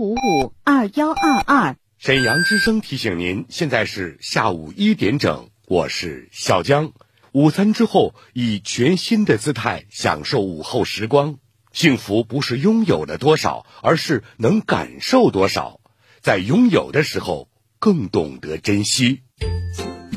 五五二幺二二。沈阳之声提醒您，现在是下午一点整，我是小江。午餐之后，以全新的姿态享受午后时光。幸福不是拥有了多少，而是能感受多少。在拥有的时候，更懂得珍惜。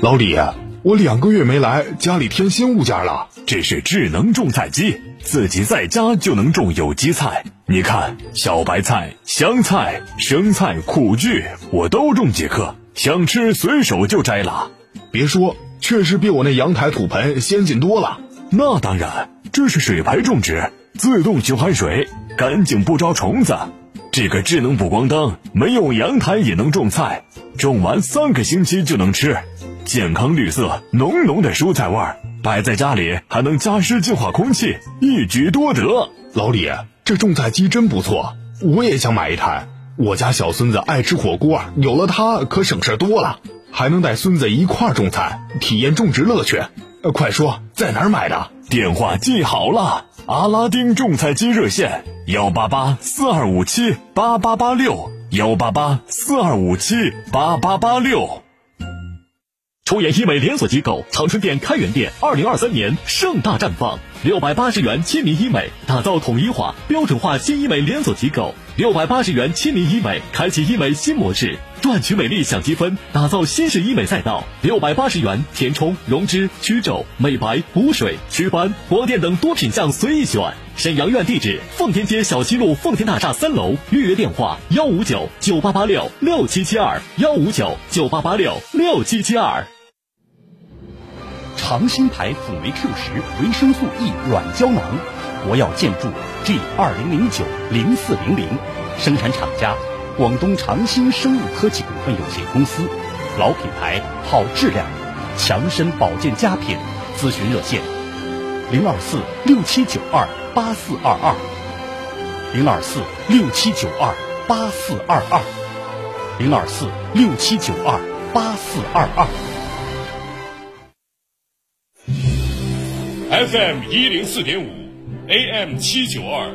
老李，我两个月没来，家里添新物件了。这是智能种菜机，自己在家就能种有机菜。你看，小白菜、香菜、生菜、苦苣，我都种几棵，想吃随手就摘了。别说，确实比我那阳台土盆先进多了。那当然，这是水培种植，自动循环水，干净不招虫子。这个智能补光灯，没有阳台也能种菜，种完三个星期就能吃，健康绿色，浓浓的蔬菜味儿，摆在家里还能加湿净化空气，一举多得。老李，这种菜机真不错，我也想买一台。我家小孙子爱吃火锅，有了它可省事多了，还能带孙子一块儿种菜，体验种植乐趣。呃，快说在哪儿买的？电话记好了，阿拉丁种菜机热线。幺八八四二五七八八八六，幺八八四二五七八八八六。出演医美连锁机构长春店开元店，二零二三年盛大绽放。六百八十元亲民医美，打造统一化、标准化新医美连锁机构。六百八十元亲民医美，开启医美新模式，赚取美丽享积分，打造新式医美赛道。六百八十元填充、溶脂、祛皱、美白、补水、祛斑、光电等多品项随意选。沈阳院地址：奉天街小西路奉天大厦三楼，预约电话：幺五九九八八六六七七二，幺五九九八八六六七七二。长兴牌辅酶 Q 十维生素 E 软胶囊，国药建筑 G 二零零九零四零零，生产厂家广东长兴生物科技股份有限公司，老品牌好质量，强身保健佳品，咨询热线。零二四六七九二八四二二，零二四六七九二八四二二，零二四六七九二八四二二。FM 一零四点五，AM 七九二，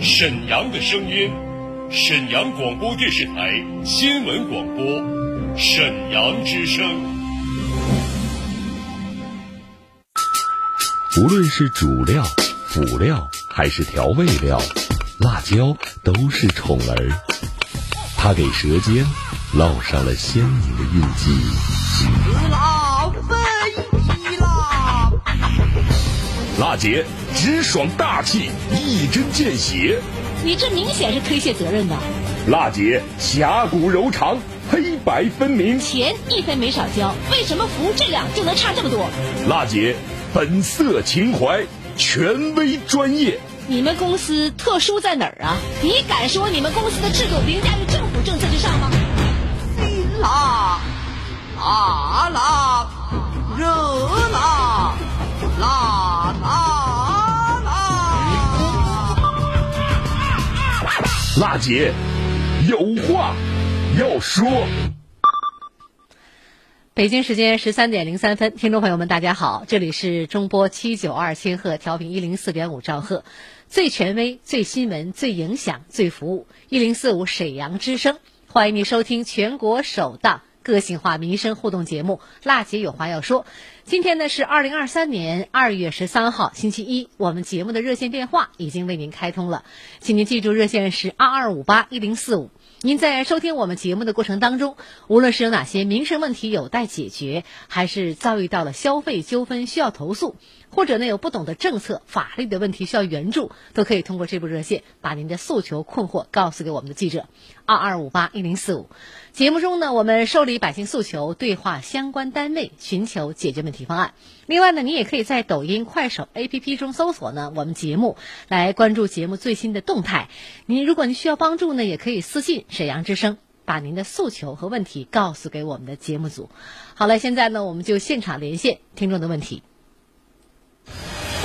沈阳的声音，沈阳广播电视台新闻广播，沈阳之声。无论是主料、辅料还是调味料，辣椒都是宠儿。它给舌尖烙上了鲜明的印记。辣姐直爽大气，一针见血。你这明显是推卸责任的。辣姐侠骨柔肠，黑白分明。钱一分没少交，为什么服务质量就能差这么多？辣姐本色情怀，权威专业。你们公司特殊在哪儿啊？你敢说你们公司的制度凌驾于政府政策之上吗？辣啊辣，热辣辣娜姐有话要说。北京时间十三点零三分，听众朋友们，大家好，这里是中波七九二千赫调频一零四点五兆赫，最权威、最新闻、最影响、最服务，一零四五沈阳之声，欢迎你收听全国首档个性化民生互动节目《辣姐有话要说》。今天呢是二零二三年二月十三号，星期一，我们节目的热线电话已经为您开通了，请您记住热线是二二五八一零四五。您在收听我们节目的过程当中，无论是有哪些民生问题有待解决，还是遭遇到了消费纠纷需要投诉，或者呢有不懂的政策、法律的问题需要援助，都可以通过这部热线把您的诉求、困惑告诉给我们的记者，二二五八一零四五。节目中呢，我们受理百姓诉求，对话相关单位，寻求解决问题方案。另外呢，你也可以在抖音、快手 APP 中搜索呢我们节目，来关注节目最新的动态。您如果您需要帮助呢，也可以私信沈阳之声，把您的诉求和问题告诉给我们的节目组。好了，现在呢，我们就现场连线听众的问题。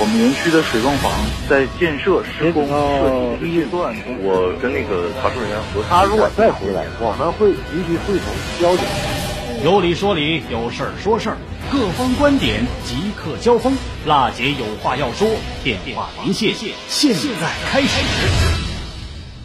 我们园区的水泵房在建设施工设计阶段，我跟那个查出人员核他如果再回来，我们会集体会同交警。有理说理，有事儿说事儿，各方观点即刻交锋。辣姐有话要说，电话连线现在开始。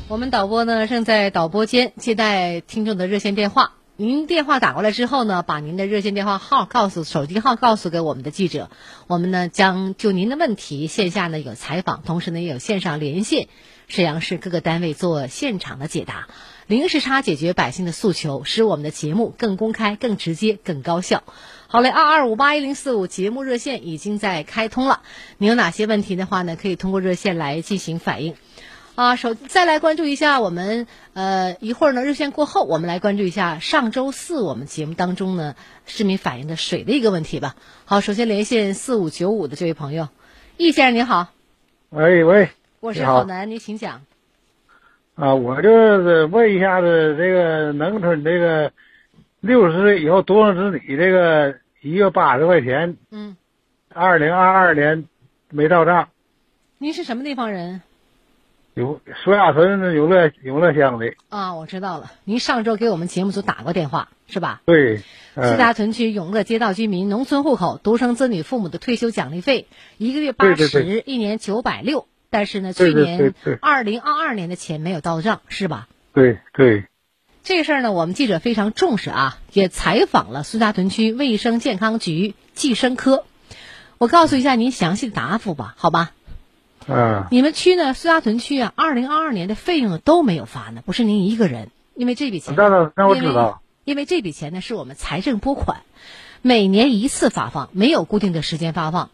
我们导播呢正在导播间接待听众的热线电话。您电话打过来之后呢，把您的热线电话号告诉手机号告诉给我们的记者，我们呢将就您的问题线下呢有采访，同时呢也有线上连线沈阳市各个单位做现场的解答，零时差解决百姓的诉求，使我们的节目更公开、更直接、更高效。好嘞，二二五八一零四五节目热线已经在开通了，您有哪些问题的话呢，可以通过热线来进行反映。啊，首再来关注一下我们呃一会儿呢热线过后，我们来关注一下上周四我们节目当中呢市民反映的水的一个问题吧。好，首先连线四五九五的这位朋友，易先生您好，喂喂，我是郝楠，您请讲。啊，我就是问一下子这个农村这个六十岁以后独生子女这个一月八十块钱，嗯，二零二二年没到账，您是什么地方人？有苏亚屯永乐永乐乡的，啊，我知道了，您上周给我们节目组打过电话是吧？对，嗯四大屯区永乐街道居民农村户口独生子女父母的退休奖励费，一个月八十，一年九百六。但是呢，去年二零二二年的钱没有到账，是吧？对对，这个事儿呢，我们记者非常重视啊，也采访了苏家屯区卫生健康局计生科。我告诉一下您详细的答复吧，好吧？嗯你们区呢，苏家屯区啊，二零二二年的费用都没有发呢，不是您一个人，因为这笔钱，那那那我知道，因为这笔钱呢是我们财政拨款，每年一次发放，没有固定的时间发放。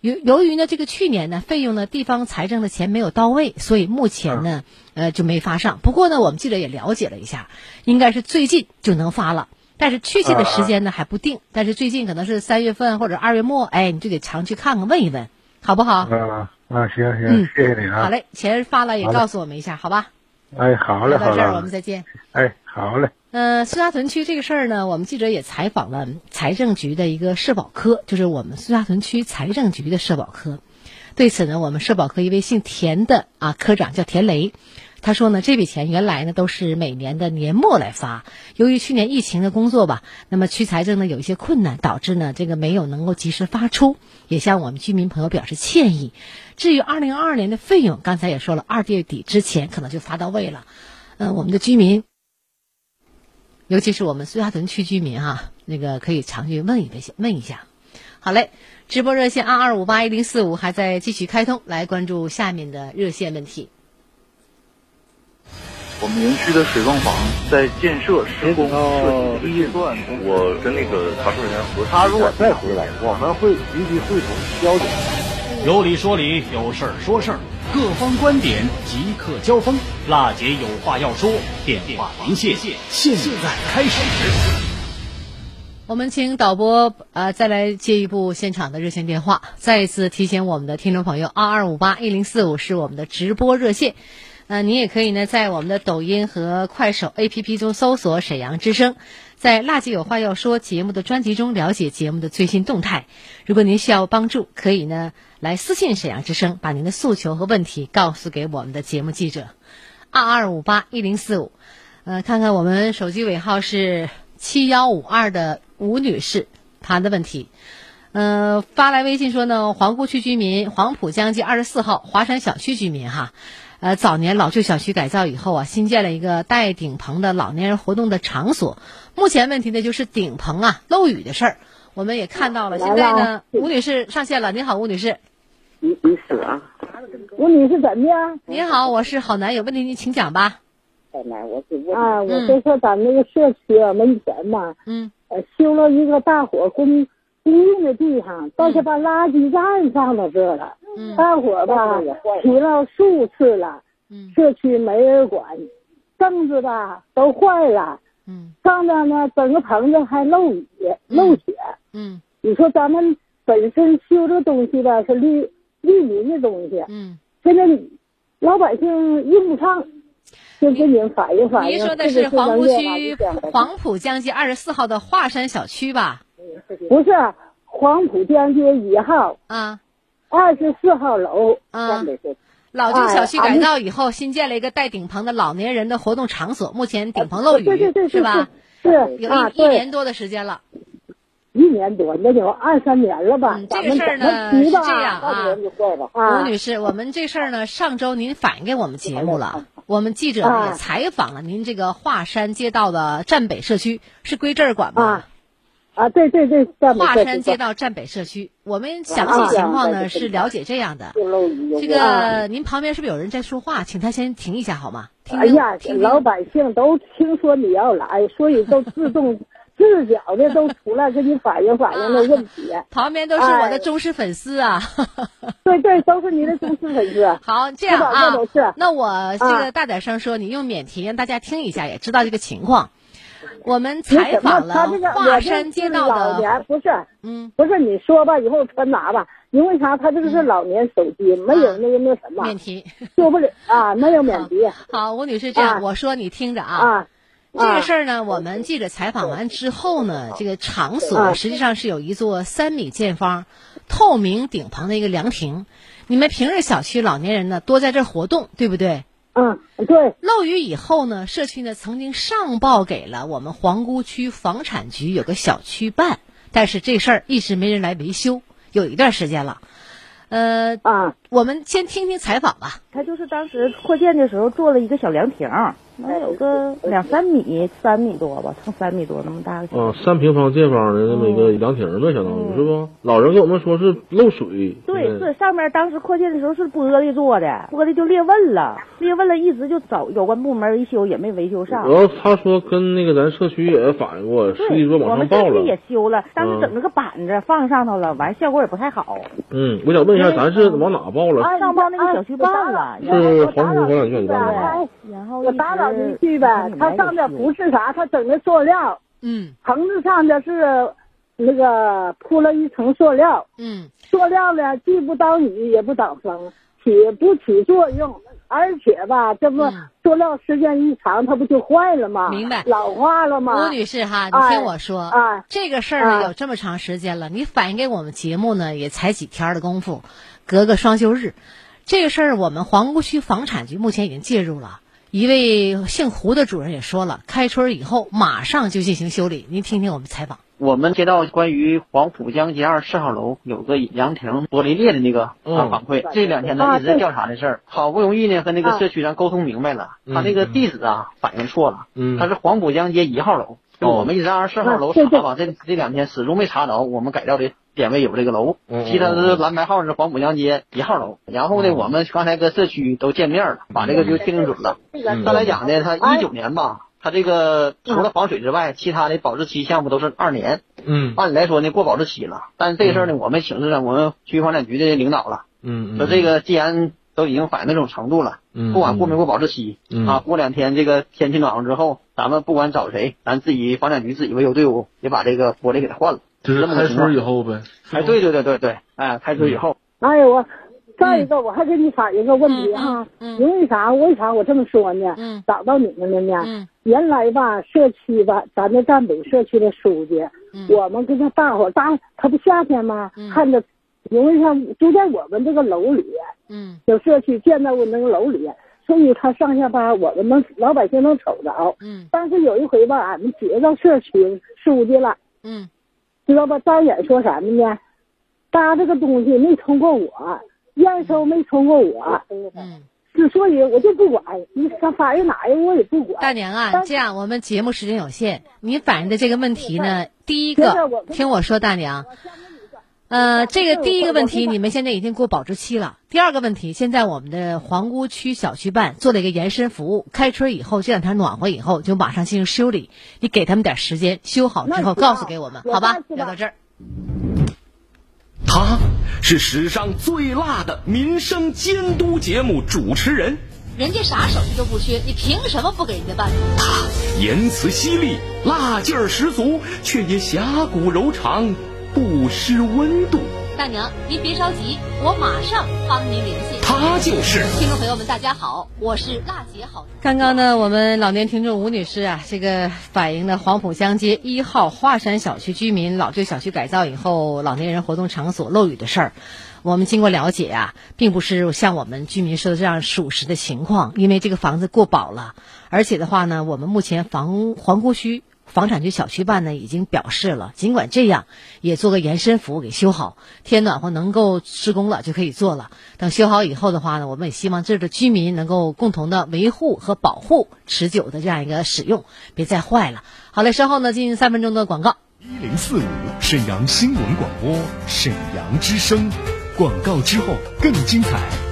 由由于呢，这个去年呢费用呢地方财政的钱没有到位，所以目前呢、呃就没发上。不过呢，我们记者也了解了一下，应该是最近就能发了。但是确切的时间呢还不定，但是最近可能是三月份或者二月末，哎，你就得常去看看问一问，好不好？啊啊，行行嗯，谢谢你啊，好，嘞，钱发了也告诉我们一下，好吧？哎，好嘞好嘞到这儿我们嘞，再见。哎，好嘞，呃，苏家屯区这个事儿呢，我们记者也采访了财政局的一个社保科，就是我们苏家屯区财政局的社保科。对此呢，我们社保科一位姓田的啊科长叫田雷，他说呢，这笔钱原来呢都是每年的年末来发，由于去年疫情的工作吧，那么区财政呢有一些困难，导致呢这个没有能够及时发出，也向我们居民朋友表示歉意。至于二零二二年的费用，刚才也说了，二月底之前可能就发到位了。嗯、我们的居民尤其是我们苏家屯区居民哈、那个可以常去问一问问一下。好嘞，直播热线二二五八一零四五还在继续开通，来关注下面的热线问题。我们园区的水泵房在建设施工设计第一段，我跟那个查收人员核实。他如果再回来，我们会立即会同交警。有理说理，有事儿说事儿，各方观点即刻交锋。辣姐有话要说，电话连线现在开始。我们请导播呃再来接一部现场的热线电话，再一次提醒我们的听众朋友，二二五八一零四五是我们的直播热线。呃，您也可以呢在我们的抖音和快手 APP 中搜索“沈阳之声”，在“辣姐有话要说”节目的专辑中了解节目的最新动态。如果您需要帮助，可以呢来私信沈阳之声，把您的诉求和问题告诉给我们的节目记者，二二五八一零四五。呃，看看我们手机尾号是七幺五二的吴女士，她的问题。呃，发来微信说呢，皇姑区居民黄浦江街二十四号华山小区居民哈，呃，早年老旧小区改造以后啊，新建了一个带顶棚的老年人活动的场所。目前问题呢就是顶棚啊漏雨的事儿，我们也看到了。现在呢，吴女士上线了，您好，吴女士。你你是啊？吴女士怎么样？您好，我是好男，有问题您请讲吧。好楠，我是问啊，我就说咱那个社区啊，门前嘛，嗯，呃，修了一个大伙公公用的地方，倒是把垃圾站放到这了。嗯，大伙吧提了数次了，嗯，社区没人管，凳子吧都坏了，嗯，上面呢整个棚子还漏雨漏雪，嗯，你说咱们本身修这东西吧是利利民的东西，嗯，现在老百姓用不上。就跟您反映反映。您说的是黄浦区黄浦江街二十四号的华山小区吧？不是，黄浦江街一号啊，二十四号楼啊。老旧小区改造以后，新建了一个带顶棚的老年人的活动场所，目前顶棚漏雨，对对对是吧？是有一，一年多的时间了。一年多，那有二三年了吧？这个事儿呢是这样啊，啊，吴女士，我们这事儿呢，上周您反映给我们节目了。我们记者呢也采访了您这个华山街道的站北社区，是归这儿管吗？啊啊，对对对，华山街道站北社区，我们详细情况呢是了解这样的。这个您旁边是不是有人在说话？请他先停一下好吗？哎呀，老百姓都听说你要来，所以都 自动自觉的都出来跟你反映反映的问题。旁边都是我的忠实粉丝啊！对对，都是您的忠实粉丝。好，这样啊，那我这个大点声说，你用免提让大家听一下，也知道这个情况。我们采访了华山街道的，不是，嗯，不是你说吧，以后传达吧，因为啥？他这个是老年手机，没有那个那什么免提，说不了啊，没有免提。好，吴女士，这样我说你听着啊，这个事儿呢，我们记者采访完之后呢，这个场所实际上是有一座三米见方、透明顶棚的一个凉亭，你们平日小区老年人呢多在这活动，对不对？嗯，对。漏雨以后呢，社区呢曾经上报给了我们皇姑区房产局有个小区办，但是这事儿一直没人来维修，有一段时间了。呃啊，我们先听听采访吧。他就是当时扩建的时候做了一个小凉亭。能有个两三米，三米多吧，成三米多那么大个。啊，三平方见方的那么一个凉亭呗，相当于是不？老人跟我们说是漏水。对，是上面当时扩建的时候是玻璃做的，玻璃就裂纹了，裂纹了，一直就找有关部门维修也没维修上。然后他说跟那个咱社区也反映过，实际说往上报了。我们社区也修了，当时整了个板子放上头了，完效果也不太好。嗯，我想问一下，咱是往哪报了？上报那个小区办了，是黄湖房产局办的。然后我打扰您一句呗。它上的不是啥，它整的塑料，嗯，棚子上的是那个铺了一层塑料，嗯，塑料呢既不挡雨也不挡风，起不起作用，而且吧，这不塑料时间一长，它不就坏了吗？明白，老化了吗？吴女士哈，你听我说，啊，这个事儿呢有这么长时间了，你反映给我们节目呢也才几天的功夫，隔个双休日，这个事儿我们皇姑区房产局目前已经介入了。一位姓胡的主任也说了，开春以后马上就进行修理。您听听我们采访。我们接到关于黄浦江街二十四号楼有个凉亭玻璃裂的那个反馈，这两天呢一直在调查这事儿。好不容易呢和那个社区咱沟通明白了，他那个地址啊反映错了，他是黄浦江街一号楼。就我们一直二十四号楼查吧，这这两天始终没查着，我们改掉的点位有这个楼，其他的蓝牌号是黄浦江街一号楼。然后呢，我们刚才跟社区都见面了，把这个就确定准了。再来讲呢，他一九年吧，他这个除了防水之外，其他的保质期项目都是二年。嗯，按理来说呢，过保质期了。但是这个事儿呢，我们请示了我们区房产局的领导了。嗯说这个既然都已经反映那种程度了，不管过没过保质期，啊，过两天这个天气暖和之后，咱们不管找谁，咱自己房产局自己维修队伍也把这个玻璃给它换了。就是开春以后呗。哎，对对对对对，哎，开春以后。哎呦我，再一个我还给你反映个问题哈，因为啥？为啥我这么说呢？找到你们了呢？原来吧，社区吧，咱这站北社区的书记，我们跟他大伙大，他不夏天吗？看着。因为他就在我们这个楼里，嗯，有社区建在我那个楼里，所以他上下班我们能老百姓能瞅着，嗯。但是有一回吧，俺们接到社区书记了，嗯，知道吧？张眼说什么呢？搭这个东西没通过我，验收没通过我，嗯。之所以我就不管，你他反映哪个我也不管。大娘啊，这样我们节目时间有限，你反映的这个问题呢，第一个听我说，大娘。呃，这个第一个问题，你们现在已经过保质期了。第二个问题，现在我们的皇姑区小区办做了一个延伸服务，开春以后这两天暖和以后就马上进行修理。你给他们点时间，修好之后告诉给我们，好吧？聊到这儿。他是史上最辣的民生监督节目主持人，人家啥手续都不缺，你凭什么不给人家办？他言辞犀利，辣劲儿十足，却也侠骨柔肠。不失温度，大娘，您别着急，我马上帮您联系。他就是听众朋友们，大家好，我是辣姐好。刚刚呢，我们老年听众吴女士啊，这个反映的黄浦江街一号华山小区居民老旧小区改造以后老年人活动场所漏雨的事儿，我们经过了解啊，并不是像我们居民说的这样属实的情况，因为这个房子过保了，而且的话呢，我们目前房皇姑区。房产局小区办呢已经表示了，尽管这样，也做个延伸服务给修好，天暖和能够施工了就可以做了。等修好以后的话呢，我们也希望这儿的居民能够共同的维护和保护持久的这样一个使用，别再坏了。好嘞，稍后呢进行三分钟的广告。一零四五沈阳新闻广播，沈阳之声。广告之后更精彩。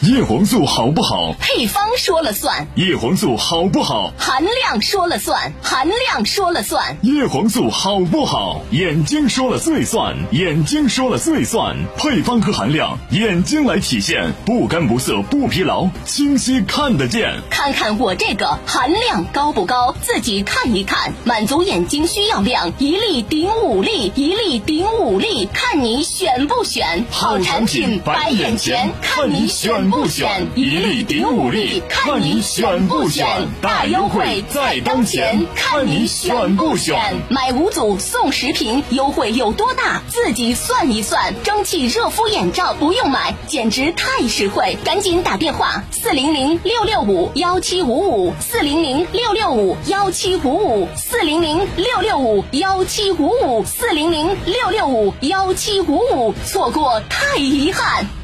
叶黄素好不好？配方说了算。叶黄素好不好？含量说了算。含量说了算。叶黄素好不好？眼睛说了最算。眼睛说了最算。配方和含量，眼睛来体现，不干不涩不疲劳，清晰看得见。看看我这个含量高不高？自己看一看，满足眼睛需要量，一粒顶五粒，一粒顶五粒，看你选不选？好产品摆眼前，看你选。不选一粒顶五粒，看你选不选？大优惠在当前，看你选不选？买五组送十瓶，优惠有多大？自己算一算。蒸汽热敷眼罩不用买，简直太实惠！赶紧打电话四零零六六五幺七五五四零零六六五幺七五五四零零六六五幺七五五四零零六六五幺七五五，错过太遗憾。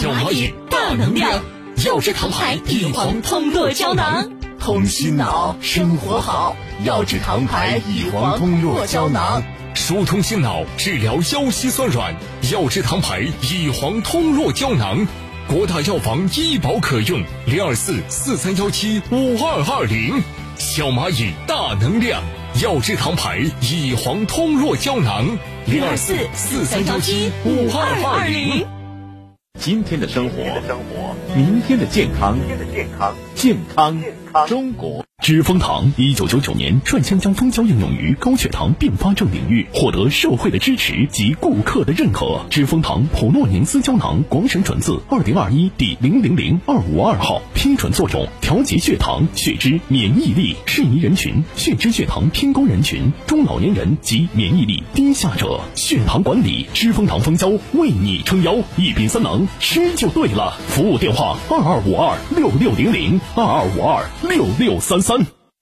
小蚂蚁大能量，药之堂牌益黄通络胶囊，通心脑，生活好。药之堂牌益黄通络胶囊，疏通心脑，治疗腰膝酸软。药之堂牌益黄通络胶囊，国大药房医保可用。零二四四三幺七五二二零。小蚂蚁大能量，药之堂牌益黄通络胶囊。零二四四三幺七五二二零。今天的生活，明天的健康，健康中国。知蜂堂一九九九年率先将蜂胶应用于高血糖并发症领域，获得社会的支持及顾客的认可。知蜂堂普诺宁斯胶囊广审准字二零二一第零零零二五二号，批准作用：调节血糖、血脂、免疫力，适宜人群：血脂、血糖偏高人群、中老年人及免疫力低下者。血糖管理，知蜂堂蜂胶为你撑腰，一品三能，吃就对了。服务电话：二二五二六六零零二二五二六六三三。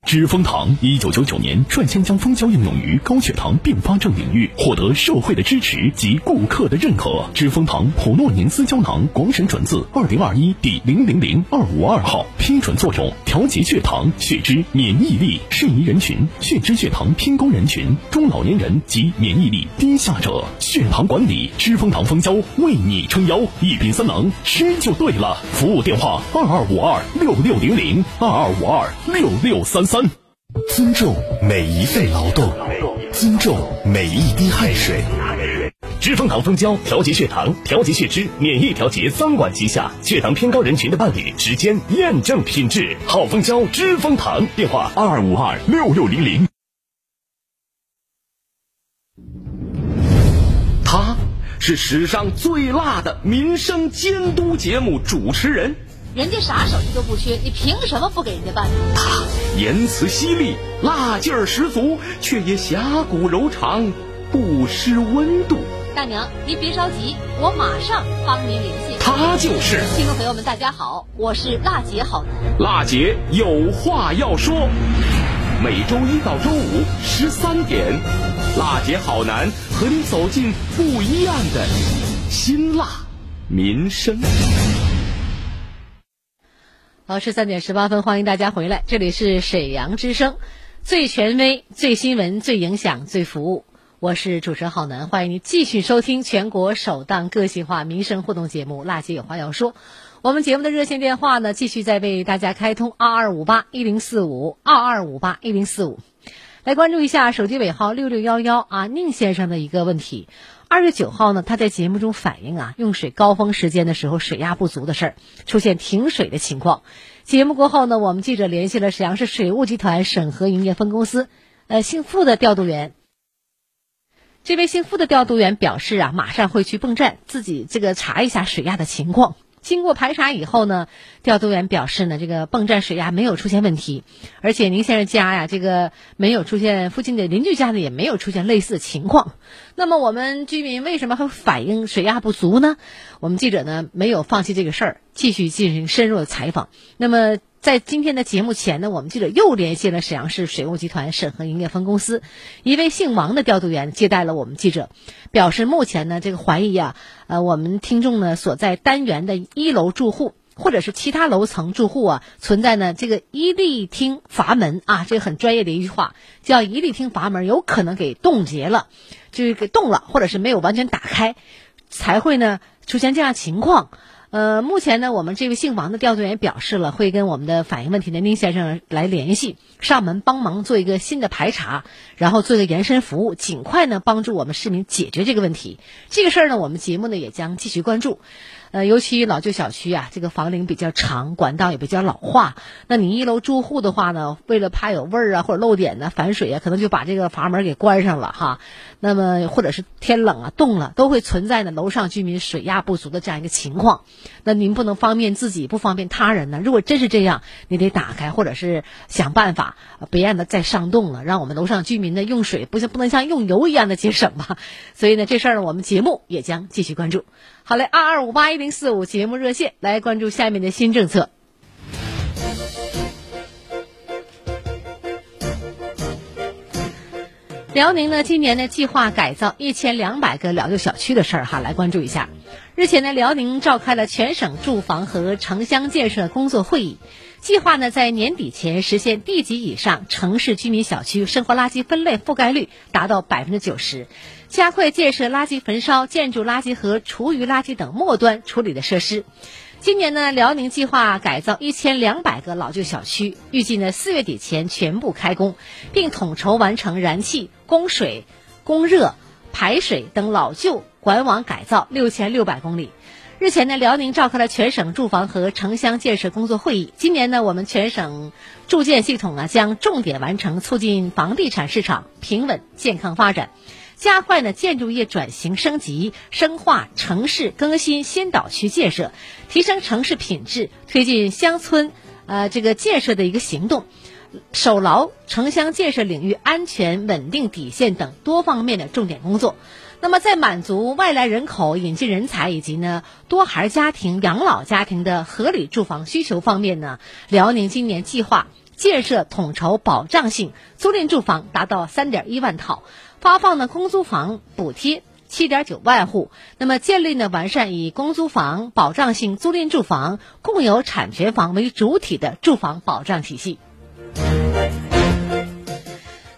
知蜂堂一九九九年率先将蜂胶应用于高血糖并发症领域，获得社会的支持及顾客的认可。知蜂堂普诺宁斯胶囊广审准字二零二一第零零零二五二号，批准作用：调节血糖、血脂、免疫力，适宜人群：血脂、血糖偏高人群、中老年人及免疫力低下者。血糖管理，知蜂堂蜂胶为你撑腰，一品三能，吃就对了。服务电话：二二五二六六零零二二五二六六三三。尊重每一份劳动，尊重每一滴汗水。知蜂堂蜂胶调节血糖、调节血脂、免疫调节三管齐下，血糖偏高人群的伴侣，时间验证品质。好蜂胶，知蜂堂。电话：二二五二六六零零。他是史上最辣的民生监督节目主持人。人家啥手续都不缺，你凭什么不给人家办？他言辞犀利，辣劲儿十足，却也侠骨柔肠，不失温度。大娘，您别着急，我马上帮您联系。他就是听众朋友们，大家好，我是辣姐好男。辣姐有话要说，每周一到周五十三点，辣姐好男和你走进不一样的辛辣民生。老师三点十八分，欢迎大家回来，这里是沈阳之声，最权威、最新闻、最影响、最服务。我是主持人浩南，欢迎您继续收听全国首档个性化民生互动节目《辣姐有话要说》。我们节目的热线电话呢，继续在为大家开通二二五八一零四五二二五八一零四五，来关注一下手机尾号六六幺幺啊，宁先生的一个问题。二月九号呢，他在节目中反映啊，用水高峰时间的时候水压不足的事儿，出现停水的情况。节目过后呢，我们记者联系了沈阳市水务集团沈河营业分公司，呃，姓付的调度员。这位姓付的调度员表示啊，马上会去泵站自己这个查一下水压的情况。经过排查以后呢，调度员表示呢，这个泵站水压没有出现问题，而且宁先生家呀，这个没有出现，附近的邻居家呢也没有出现类似的情况。那么我们居民为什么会反映水压不足呢？我们记者呢没有放弃这个事儿，继续进行深入的采访。那么在今天的节目前呢，我们记者又联系了沈阳市水务集团沈河营业分公司一位姓王的调度员接待了我们记者，表示目前呢这个怀疑啊，呃我们听众呢所在单元的一楼住户。或者是其他楼层住户啊，存在呢这个一立厅阀门啊，这个很专业的一句话，叫一立厅阀门有可能给冻结了，就是给冻了，或者是没有完全打开，才会呢出现这样情况。呃，目前呢，我们这位姓王的调度员表示了，会跟我们的反映问题的宁先生来联系，上门帮忙做一个新的排查，然后做一个延伸服务，尽快呢帮助我们市民解决这个问题。这个事儿呢，我们节目呢也将继续关注。呃，尤其老旧小区啊，这个房龄比较长，管道也比较老化。那你一楼住户的话呢，为了怕有味儿啊或者漏点呢、反水啊，可能就把这个阀门给关上了哈。那么或者是天冷啊、冻了，都会存在呢楼上居民水压不足的这样一个情况。那您不能方便自己，不方便他人呢？如果真是这样，你得打开，或者是想办法别让它再上冻了，让我们楼上居民呢用水不像不能像用油一样的节省吧。所以呢，这事儿呢，我们节目也将继续关注。好嘞，二二五八一零四五节目热线来关注下面的新政策。辽宁呢，今年呢计划改造一千两百个老旧小区的事儿哈，来关注一下。日前呢，辽宁召开了全省住房和城乡建设工作会议，计划呢在年底前实现地级以上城市居民小区生活垃圾分类覆盖率达到百分之九十。加快建设垃圾焚烧、建筑垃圾和厨余垃圾等末端处理的设施。今年呢，辽宁计划改造一千两百个老旧小区，预计呢四月底前全部开工，并统筹完成燃气、供水、供热、排水等老旧管网改造六千六百公里。日前呢，辽宁召开了全省住房和城乡建设工作会议。今年呢，我们全省住建系统啊将重点完成促进房地产市场平稳健康发展。加快呢建筑业转型升级，深化城市更新先导区建设，提升城市品质，推进乡村呃这个建设的一个行动，守牢城乡建设领域安全稳定底线等多方面的重点工作。那么，在满足外来人口、引进人才以及呢多孩家庭、养老家庭的合理住房需求方面呢，辽宁今年计划建设统筹保障性租赁住房达到三点一万套。发放的公租房补贴七点九万户，那么建立呢完善以公租房、保障性租赁住房、共有产权房为主体的住房保障体系。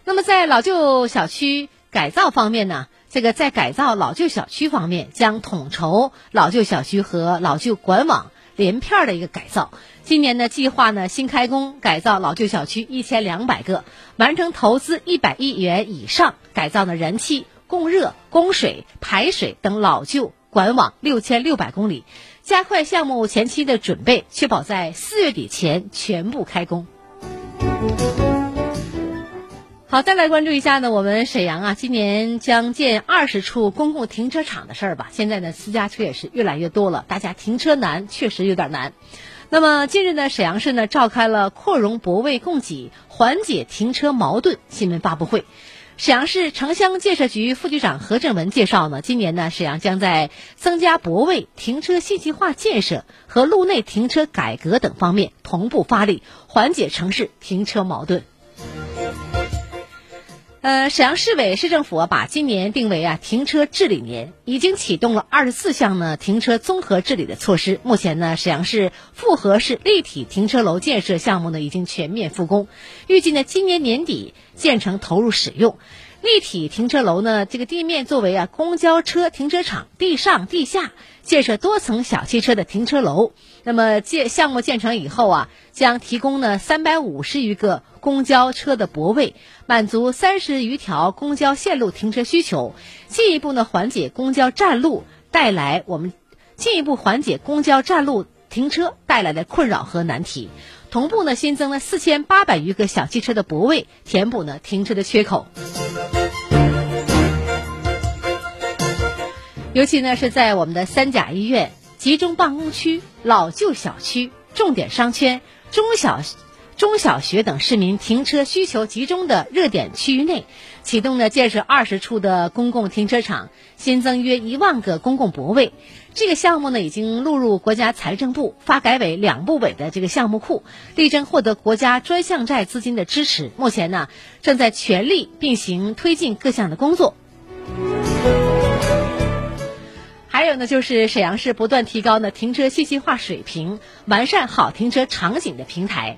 那么在老旧小区改造方面呢，这个在改造老旧小区方面将统筹老旧小区和老旧管网连片儿的一个改造。今年呢，计划呢新开工改造老旧小区一千两百个，完成投资一百亿元以上改造的燃气、供热、供水、排水等老旧管网六千六百公里，加快项目前期的准备，确保在四月底前全部开工。好，再来关注一下呢，我们沈阳啊，今年将建二十处公共停车场的事儿吧。现在呢，私家车也是越来越多了，大家停车难，确实有点难。那么近日呢，沈阳市呢召开了扩容泊位供给、缓解停车矛盾新闻发布会。沈阳市城乡建设局副局长何正文介绍呢，今年呢，沈阳将在增加泊位、停车信息化建设和路内停车改革等方面同步发力，缓解城市停车矛盾。呃，沈阳市委市政府把今年定为啊停车治理年，已经启动了二十四项呢停车综合治理的措施。目前呢，沈阳市复合式立体停车楼建设项目呢已经全面复工，预计呢今年年底建成投入使用。立体停车楼呢，这个地面作为啊公交车停车场，地上地下建设多层小汽车的停车楼。那么建项目建成以后啊，将提供呢三百五十余个公交车的泊位，满足三十余条公交线路停车需求，进一步呢缓解公交站路带来我们进一步缓解公交站路停车带来的困扰和难题。同步呢新增了四千八百余个小汽车的泊位，填补呢停车的缺口。尤其呢是在我们的三甲医院、集中办公区、老旧小区、重点商圈、中小、中。小学等市民停车需求集中的热点区域内，启动了建设二十处的公共停车场，新增约一万个公共泊位。这个项目呢，已经录入国家财政部、发改委两部委的这个项目库，力争获得国家专项债资金的支持。目前呢，正在全力并行推进各项的工作。还有呢，就是沈阳市不断提高呢停车信息化水平，完善好停车场景的平台。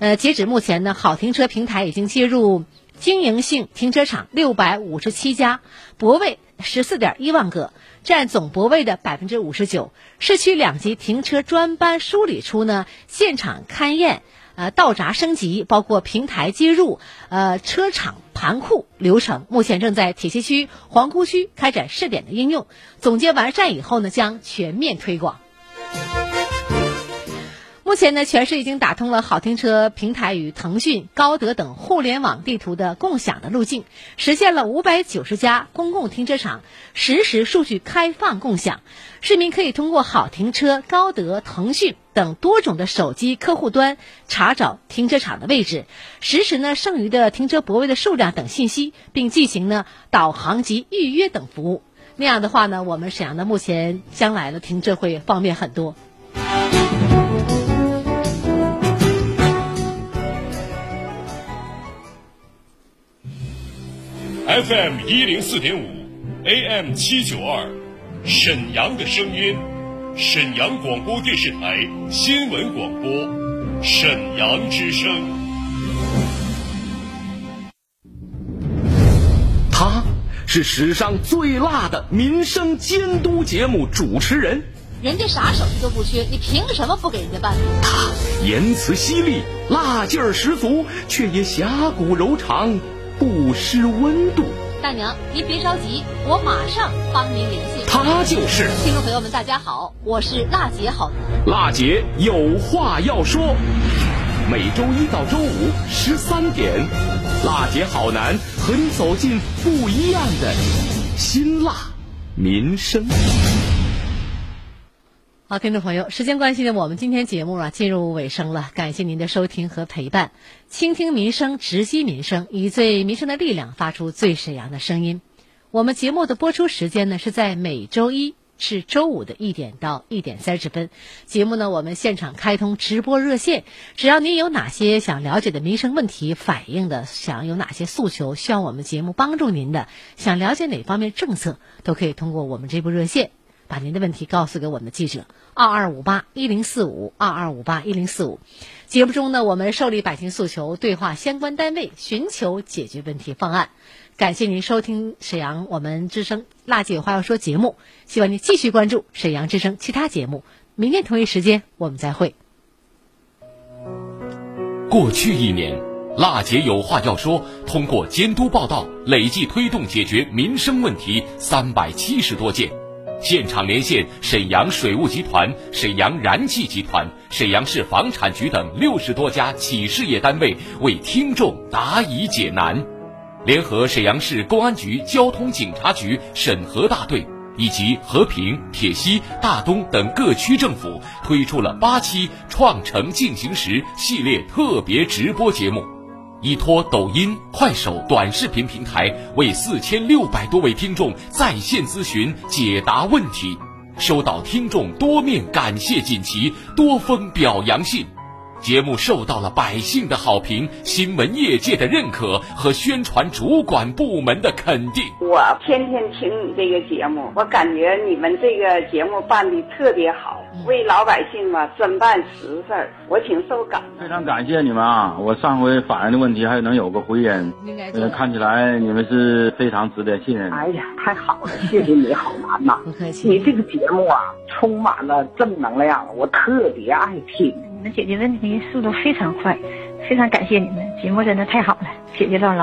呃，截止目前呢，好停车平台已经接入经营性停车场六百五十七家，泊位十四点一万个。占总泊位的百分之五十九。市区两级停车专班梳理出呢现场勘验、呃道闸升级，包括平台接入、呃车场盘库流程，目前正在铁西区、皇姑区开展试点的应用。总结完善以后呢，将全面推广。目前呢，全市已经打通了好停车平台与腾讯、高德等互联网地图的共享的路径，实现了五百九十家公共停车场实时数据开放共享。市民可以通过好停车、高德、腾讯等多种的手机客户端查找停车场的位置，实时呢剩余的停车泊位的数量等信息，并进行呢导航及预约等服务。那样的话呢，我们沈阳的目前将来的停车会方便很多。FM 一零四点五，AM 七九二，沈阳的声音，沈阳广播电视台新闻广播，沈阳之声。他是史上最辣的民生监督节目主持人，人家啥手艺都不缺，你凭什么不给人家办？他言辞犀利，辣劲儿十足，却也侠骨柔肠。不失温度，大娘，您别着急，我马上帮您联系。他就是听众朋友们，大家好，我是辣姐好男。辣姐有话要说，每周一到周五十三点，辣姐好男和你走进不一样的辛辣民生。好，听众朋友，时间关系呢，我们今天节目啊进入尾声了。感谢您的收听和陪伴，倾听民生，直击民生，以最民生的力量发出最沈阳的声音。我们节目的播出时间呢是在每周一至周五的一点到一点三十分。节目呢，我们现场开通直播热线，只要您有哪些想了解的民生问题、反映的，想有哪些诉求需要我们节目帮助您的，想了解哪方面政策，都可以通过我们这部热线。把您的问题告诉给我们的记者，二二五八一零四五二二五八一零四五。节目中呢，我们受理百姓诉求，对话相关单位，寻求解决问题方案。感谢您收听沈阳我们之声《辣姐有话要说》节目，希望您继续关注沈阳之声其他节目。明天同一时间我们再会。过去一年，辣姐有话要说，通过监督报道，累计推动解决民生问题三百七十多件。现场连线沈阳水务集团、沈阳燃气集团、沈阳市房产局等六十多家企事业单位，为听众答疑解难。联合沈阳市公安局交通警察局审核大队以及和平、铁西、大东等各区政府，推出了八期“创城进行时”系列特别直播节目。依托抖音、快手短视频平台，为四千六百多位听众在线咨询解答问题，收到听众多面感谢锦旗、多封表扬信。节目受到了百姓的好评、新闻业界的认可和宣传主管部门的肯定。我天天听你这个节目，我感觉你们这个节目办的特别好，为老百姓嘛真办实事儿，我挺受感动。非常感谢你们啊！我上回反映的问题还能有个回音，呃，看起来你们是非常值得信任。哎呀，太好了，谢谢你好男呐！不客气。你这个节目啊，充满了正能量，我特别爱听。能解决问题速度非常快，非常感谢你们，节目真的太好了，解决了老。